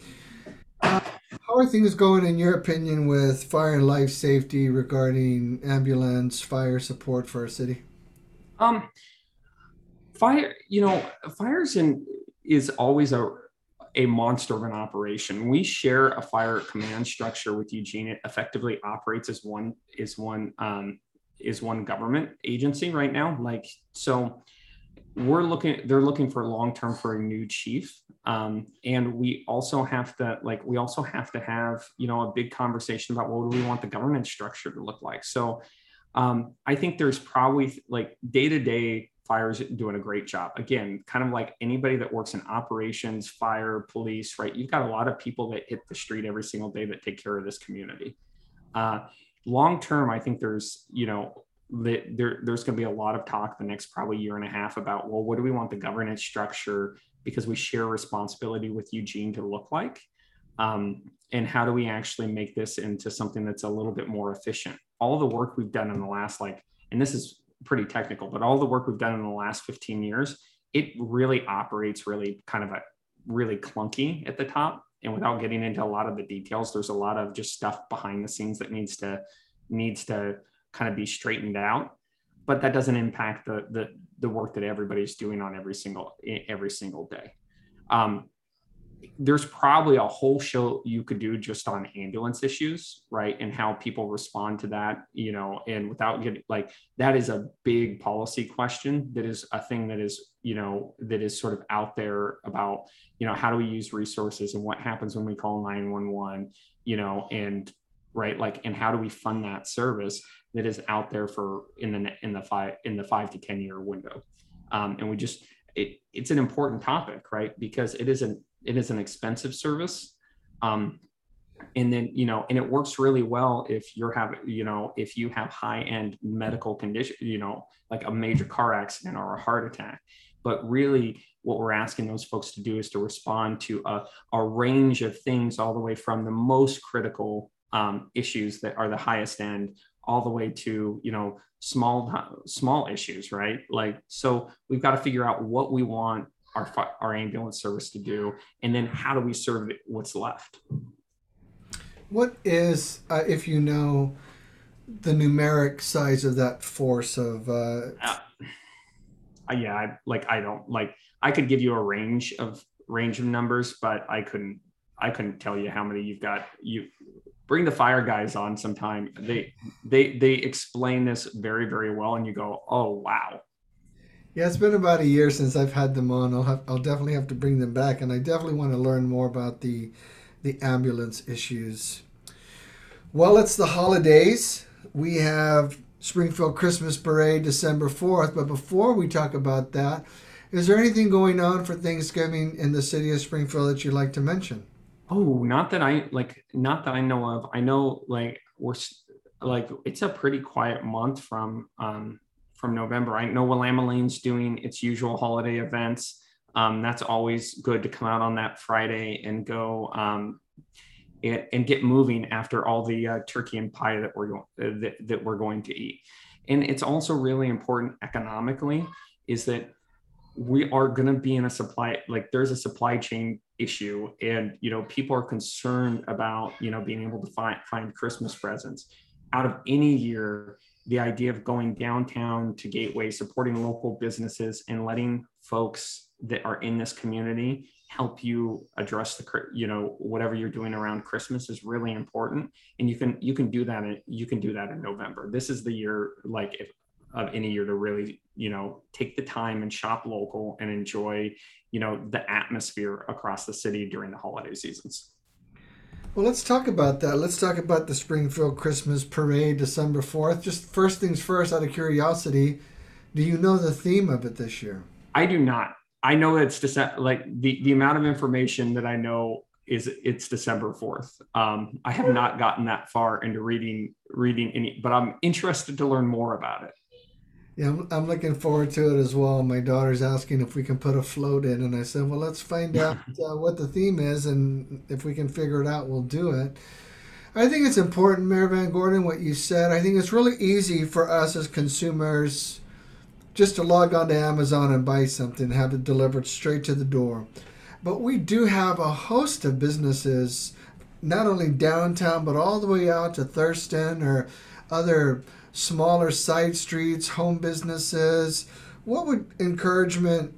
Uh, how are things going, in your opinion, with fire and life safety regarding ambulance fire support for our city? Um, fire, you know, fires in is always a a monster of an operation. We share a fire command structure with Eugene. It effectively operates as one is one um, is one government agency right now. Like so, we're looking they're looking for long term for a new chief. Um, and we also have to like we also have to have you know a big conversation about what do we want the governance structure to look like. So um, i think there's probably like day to day fires doing a great job. Again kind of like anybody that works in operations fire police right? You've got a lot of people that hit the street every single day that take care of this community. Uh, long term i think there's you know there, there's going to be a lot of talk the next probably year and a half about well what do we want the governance structure because we share responsibility with eugene to look like um, and how do we actually make this into something that's a little bit more efficient? All the work we've done in the last like and this is pretty technical but all the work we've done in the last 15 years it really operates really kind of a really clunky at the top. And without getting into a lot of the details there's a lot of just stuff behind the scenes that needs to needs to kind of be straightened out but that doesn't impact the the, the work that everybody's doing on every single every single day. Um, there's probably a whole show you could do just on ambulance issues right? And how people respond to that you know and without getting like that is a big policy question that is a thing that is you know that is sort of out there about you know how do we use resources and what happens when we call 911 you know and right like and how do we fund that service that is out there for in the in the five in the five to ten year window. Um, and we just it, it's an important topic right? Because it is an it is an expensive service. Um, and then you know and it works really well if you're having you know if you have high end medical condition you know like a major car accident or a heart attack. But really what we're asking those folks to do is to respond to a, a range of things all the way from the most critical um, issues that are the highest end all the way to you know small small issues right? Like so we've got to figure out what we want our our ambulance service to do and then how do we serve what's left? What is uh, if you know the numeric size of that force of uh... Uh, yeah I, like i don't like i could give you a range of range of numbers but i couldn't i couldn't tell you how many you've got you bring the fire guys on sometime. They they they explain this very very well, and you go, oh wow. Yeah, it's been about a year since I've had them on. I'll have I'll definitely have to bring them back, and I definitely want to learn more about the the ambulance issues. Well, it's the holidays. We have Springfield Christmas Parade December 4th, but before we talk about that, is there anything going on for Thanksgiving in the city of Springfield that you'd like to mention? Oh, not that I like, not that I know of. I know like we're like it's a pretty quiet month from um from November. I know Willamalane's doing its usual holiday events. Um, that's always good to come out on that Friday and go um, and, and, get moving after all the uh, turkey and pie that we're going uh, that, that we're going to eat. And it's also really important economically is that we are going to be in a supply like there's a supply chain issue and you know people are concerned about you know being able to find find christmas presents. Out of any year the idea of going downtown to gateway supporting local businesses and letting folks that are in this community help you address the you know whatever you're doing around christmas is really important. And you can you can do that in, you can do that in november. This is the year like if, of any year to really you know take the time and shop local and enjoy you know the atmosphere across the city during the holiday seasons. Well let's talk about that. Let's talk about the springfield christmas parade december 4th just first things first out of curiosity do you know the theme of it this year? I do not. I know it's December, like the, the amount of information that i know is it's December 4th. Um, I have not gotten that far into reading reading any, but I'm interested to learn more about it. Yeah, I'm, I'm looking forward to it as well. My daughter's asking if we can put a float in, and I said, "Well, let's find out uh, what the theme is, and if we can figure it out, we'll do it." I think it's important, Mayor VanGordon, what you said. I think it's really easy for us as consumers just to log on to Amazon and buy something, have it delivered straight to the door. But we do have a host of businesses, not only downtown, but all the way out to Thurston or other smaller side streets, home businesses. What would encouragement,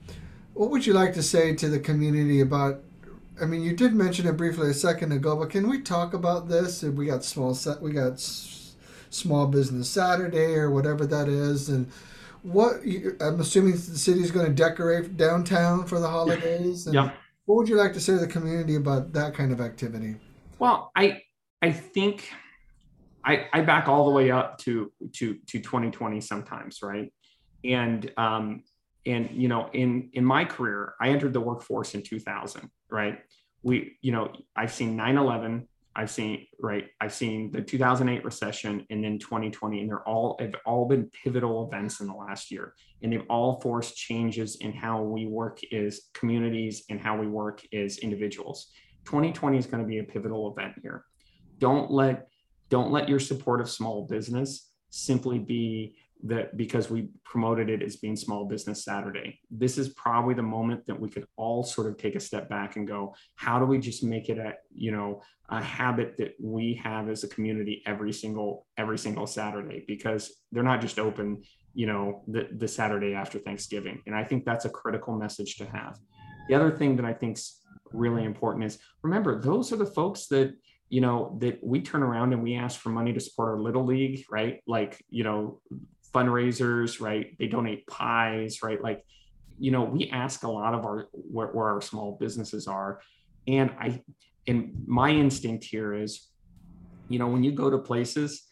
what would you like to say to the community about? I mean, you did mention it briefly a second ago, but can we talk about this? We got small set, we got small business Saturday or whatever that is, and what I'm assuming the city is going to decorate downtown for the holidays. And yeah. What would you like to say to the community about that kind of activity? Well, I I think I, I back all the way up to to to 2020 sometimes, right? And um, and you know, in in my career, I entered the workforce in 2000, right? We, you know, I've seen 9/11, I've seen right, I've seen the 2008 recession, and then 2020, and they're all have all been pivotal events in the last year, and they've all forced changes in how we work as communities and how we work as individuals. 2020 is going to be a pivotal event here. Don't let don't let your support of small business simply be that because we promoted it as being small business saturday. This is probably the moment that we could all sort of take a step back and go how do we just make it a you know a habit that we have as a community every single every single saturday? Because they're not just open you know the, the saturday after thanksgiving. And i think that's a critical message to have. The other thing that i think's really important is remember those are the folks that you know that we turn around and we ask for money to support our little league right? Like you know fundraisers right? They donate pies right? Like you know we ask a lot of our where, where our small businesses are. And i and my instinct here is you know when you go to places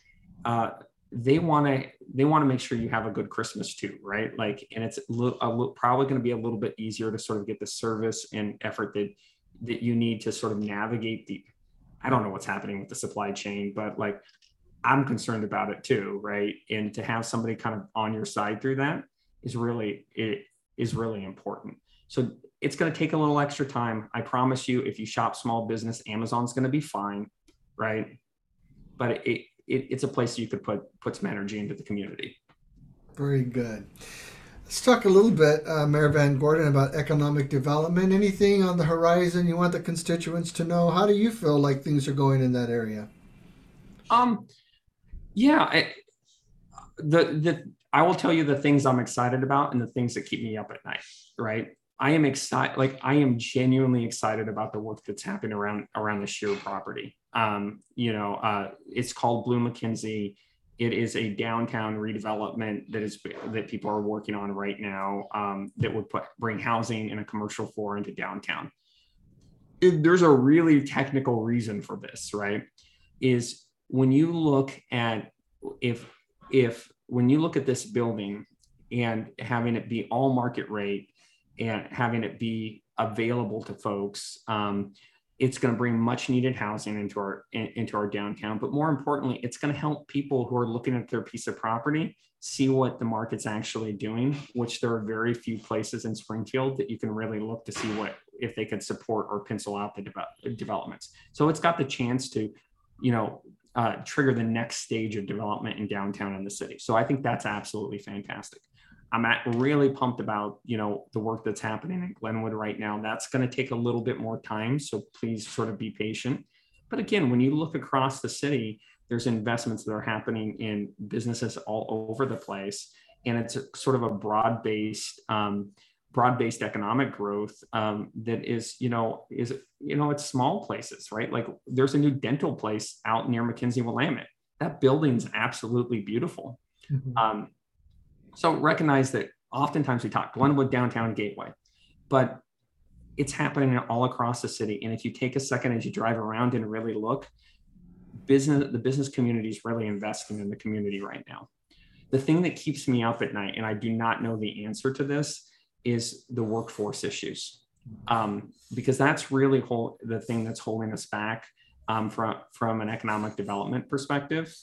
uh they want to they want to make sure you have a good christmas too right? Like and it's a little, a little, probably going to be a little bit easier to sort of get the service and effort that that you need to sort of navigate the I don't know what's happening with the supply chain, but like I'm concerned about it too, right? And to have somebody kind of on your side through that is really it is really important. So it's going to take a little extra time. I promise you, if you shop small business, Amazon's going to be fine, right? But it, it it's a place you could put put some energy into the community. Very good. Let's talk a little bit, uh, Mayor VanGordon, about economic development. Anything on the horizon you want the constituents to know? How do you feel like things are going in that area? Um, yeah, I, the the I will tell you the things I'm excited about and the things that keep me up at night. Right, I am excited. Like I am genuinely excited about the work that's happening around around the Shear property. Um, you know, uh, it's called Blue McKenzie it is a downtown redevelopment that is that people are working on right now um, that would put bring housing and a commercial floor into downtown. It, there's a really technical reason for this, right? Is when you look at if if when you look at this building and having it be all market rate and having it be available to folks um, it's going to bring much needed housing into our into our downtown but more importantly it's going to help people who are looking at their piece of property see what the market's actually doing which there are very few places in springfield that you can really look to see what if they could support or pencil out the de- developments. So it's got the chance to you know uh, trigger the next stage of development in downtown in the city. So i think that's absolutely fantastic I'm at really pumped about you know the work that's happening in Glenwood right now. That's going to take a little bit more time, so please sort of be patient. But again, when you look across the city, there's investments that are happening in businesses all over the place, and it's sort of a broad-based, um, broad-based economic growth um, that is you know is you know it's small places, right? Like there's a new dental place out near McKenzie Willamette. That building's absolutely beautiful. Mm-hmm. Um, so recognize that oftentimes we talk Glenwood downtown gateway, but it's happening all across the city. And if you take a second as you drive around and really look, business the business community is really investing in the community right now. The thing that keeps me up at night, and I do not know the answer to this, is the workforce issues, um, because that's really hold, the thing that's holding us back um, from from an economic development perspective.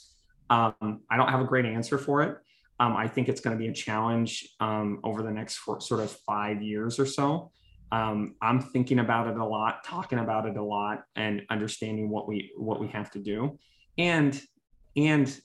Um, I don't have a great answer for it. Um, I think it's going to be a challenge um, over the next four, sort of five years or so. Um, I'm thinking about it a lot, talking about it a lot, and understanding what we what we have to do, and and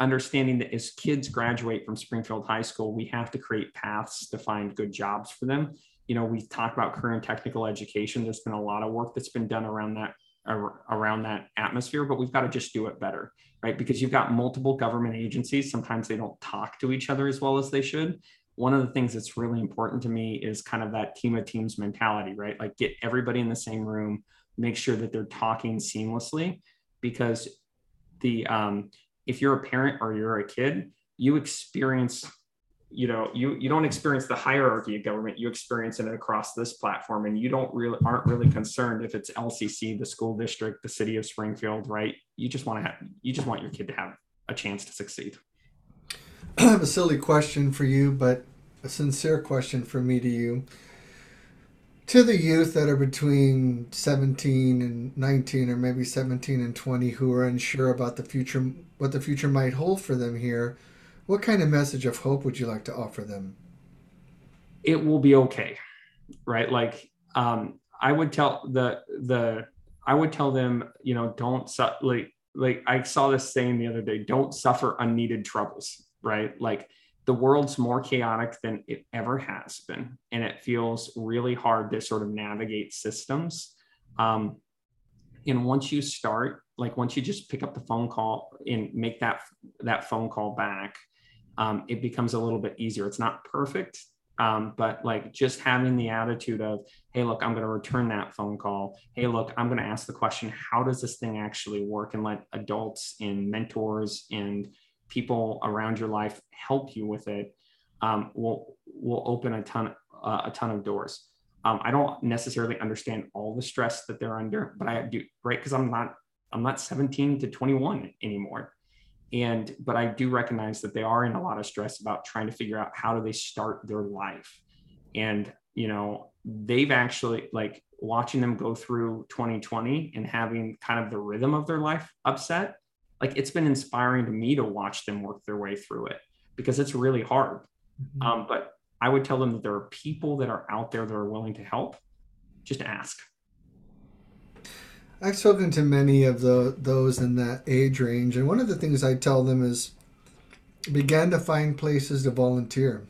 understanding that as kids graduate from Springfield High School, we have to create paths to find good jobs for them. You know, we talk about and technical education. There's been a lot of work that's been done around that around that atmosphere, but we've got to just do it better, right? Because you've got multiple government agencies. Sometimes they don't talk to each other as well as they should. One of the things that's really important to me is kind of that team of teams mentality, right? Like get everybody in the same room, make sure that they're talking seamlessly, because the um, if you're a parent or you're a kid, you experience you know you you don't experience the hierarchy of government you experience it across this platform and you don't really aren't really concerned if it's lcc the school district the city of springfield right? You just want to have you just want your kid to have a chance to succeed. I have a silly question for you but a sincere question for me to you. To the youth that are between 17 and 19 or maybe 17 and 20 who are unsure about the future what the future might hold for them here what kind of message of hope would you like to offer them? It will be okay, right? Like um, I would tell the the I would tell them, you know, don't su- like like I saw this saying the other day, don't suffer unneeded troubles, right? Like the world's more chaotic than it ever has been, and it feels really hard to sort of navigate systems. Um, and once you start, like once you just pick up the phone call and make that that phone call back, um, it becomes a little bit easier. It's not perfect, um, but like just having the attitude of, hey, look, I'm going to return that phone call. Hey, look, I'm going to ask the question, how does this thing actually work? And let adults and mentors and people around your life help you with it. Um, will will open a ton uh, a ton of doors. Um, I don't necessarily understand all the stress that they're under, but I do right because I'm not I'm not 17 to 21 anymore and but i do recognize that they are in a lot of stress about trying to figure out how do they start their life. And you know they've actually like watching them go through 2020 and having kind of the rhythm of their life upset like it's been inspiring to me to watch them work their way through it because it's really hard. Mm-hmm. um, but i would tell them that there are people that are out there that are willing to help. Just ask I've spoken to many of the those in that age range, and one of the things I tell them is begin to find places to volunteer.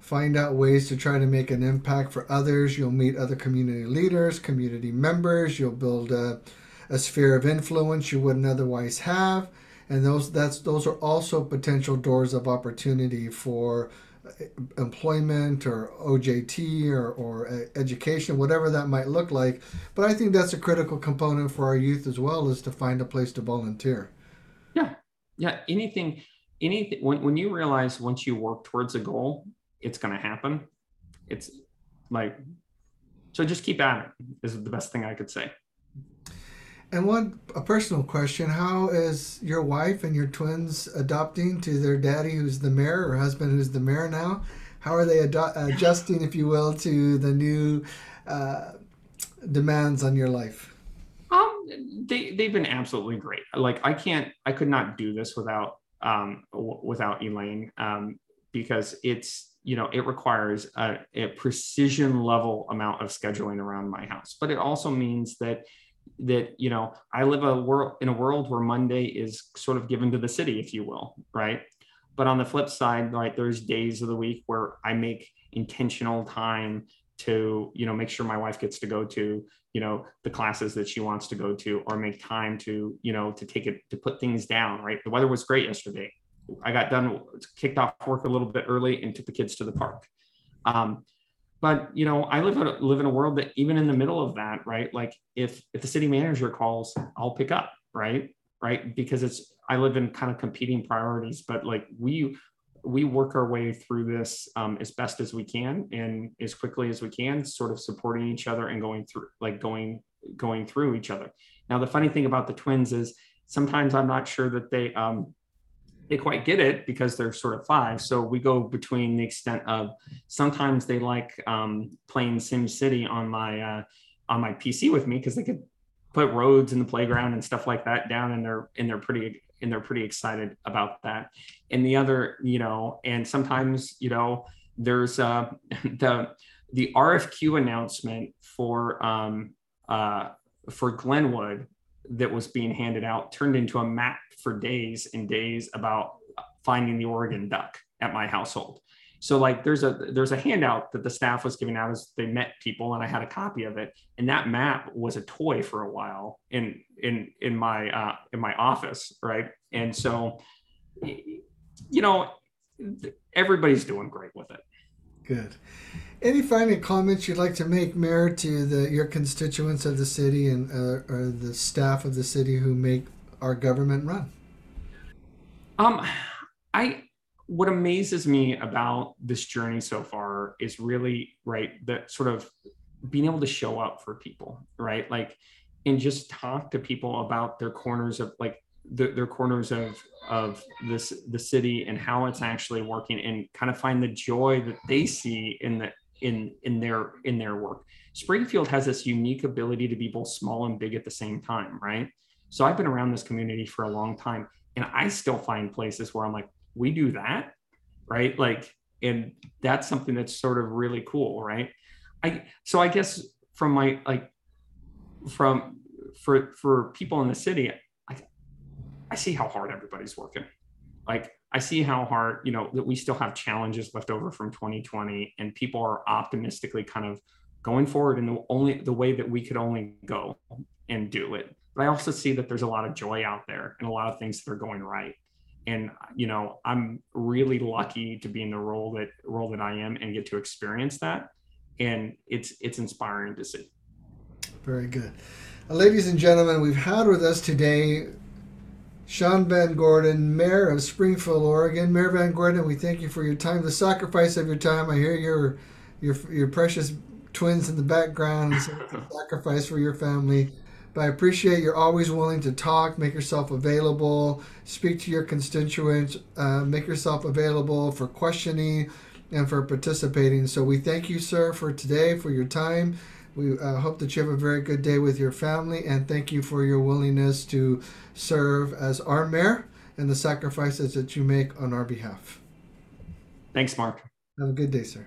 Find out ways to try to make an impact for others. You'll meet other community leaders, community members. You'll build a, a sphere of influence you wouldn't otherwise have, and those that's those are also potential doors of opportunity for employment or OJT or, or education, whatever that might look like. But I think that's a critical component for our youth as well is to find a place to volunteer. Yeah. Yeah. Anything, anything, when, when you realize once you work towards a goal, it's going to happen. It's like, so just keep at it is the best thing I could say. And one a personal question: How is your wife and your twins adopting to their daddy, who's the mayor, or husband, who's the mayor now? How are they adu- adjusting, if you will, to the new uh, demands on your life? Um, they they've been absolutely great. Like I can't, I could not do this without um, w- without Elaine um, because it's you know it requires a, a, precision level amount of scheduling around my house, but it also means that that you know I live a world in a world where Monday is sort of given to the city, if you will, right? But on the flip side, right, there's days of the week where I make intentional time to you know make sure my wife gets to go to you know the classes that she wants to go to or make time to you know to take it to put things down right? The weather was great yesterday. I got done kicked off work a little bit early and took the kids to the park. Um, but you know i live in a, live in a world that even in the middle of that right like if if the city manager calls i'll pick up right right because it's i live in kind of competing priorities but like we we work our way through this um, as best as we can and as quickly as we can, sort of supporting each other and going through, like going going through each other. Now, the funny thing about the twins is sometimes I'm not sure that they um, they quite get it because they're sort of five. So we go between the extent of sometimes they like um, playing Sim City on my uh, on my PC with me because they could put roads in the playground and stuff like that down and they're and they're pretty and they're pretty excited about that. And the other, you know, and sometimes, you know, there's uh, the the RFQ announcement for um, uh, for Glenwood that was being handed out turned into a map for days and days about finding the Oregon duck at my household. So like there's a there's a handout that the staff was giving out as they met people, and I had a copy of it. And that map was a toy for a while in in in my uh, in my office, right? And so, you know, everybody's doing great with it. Good. Any final comments you'd like to make, Mayor, to the your constituents of the city and uh, or the staff of the city who make our government run? Um, I what amazes me about this journey so far is really right that sort of being able to show up for people right like and just talk to people about their corners of like the, their corners of of this the city and how it's actually working and kind of find the joy that they see in the in in their in their work. Springfield has this unique ability to be both small and big at the same time right? So i've been around this community for a long time and i still find places where i'm like we do that right? Like and that's something that's sort of really cool right? I so i guess from my like from for for people in the city i see how hard everybody's working. Like i see how hard you know that we still have challenges left over from 2020 and people are optimistically kind of going forward in the only the way that we could only go and do it. But i also see that there's a lot of joy out there and a lot of things that are going right. And you know i'm really lucky to be in the role that role that i am and get to experience that. And it's it's inspiring to see. Very good. Uh, ladies and gentlemen we've had with us today sean van gordon mayor of springfield oregon mayor van gordon we thank you for your time the sacrifice of your time i hear your your your precious twins in the background sacrifice for your family but I appreciate you're always willing to talk, make yourself available, speak to your constituents, uh, make yourself available for questioning and for participating. So we thank you, sir, for today, for your time. We uh, hope that you have a very good day with your family, and thank you for your willingness to serve as our mayor and the sacrifices that you make on our behalf. Thanks, Mark. Have a good day, sir.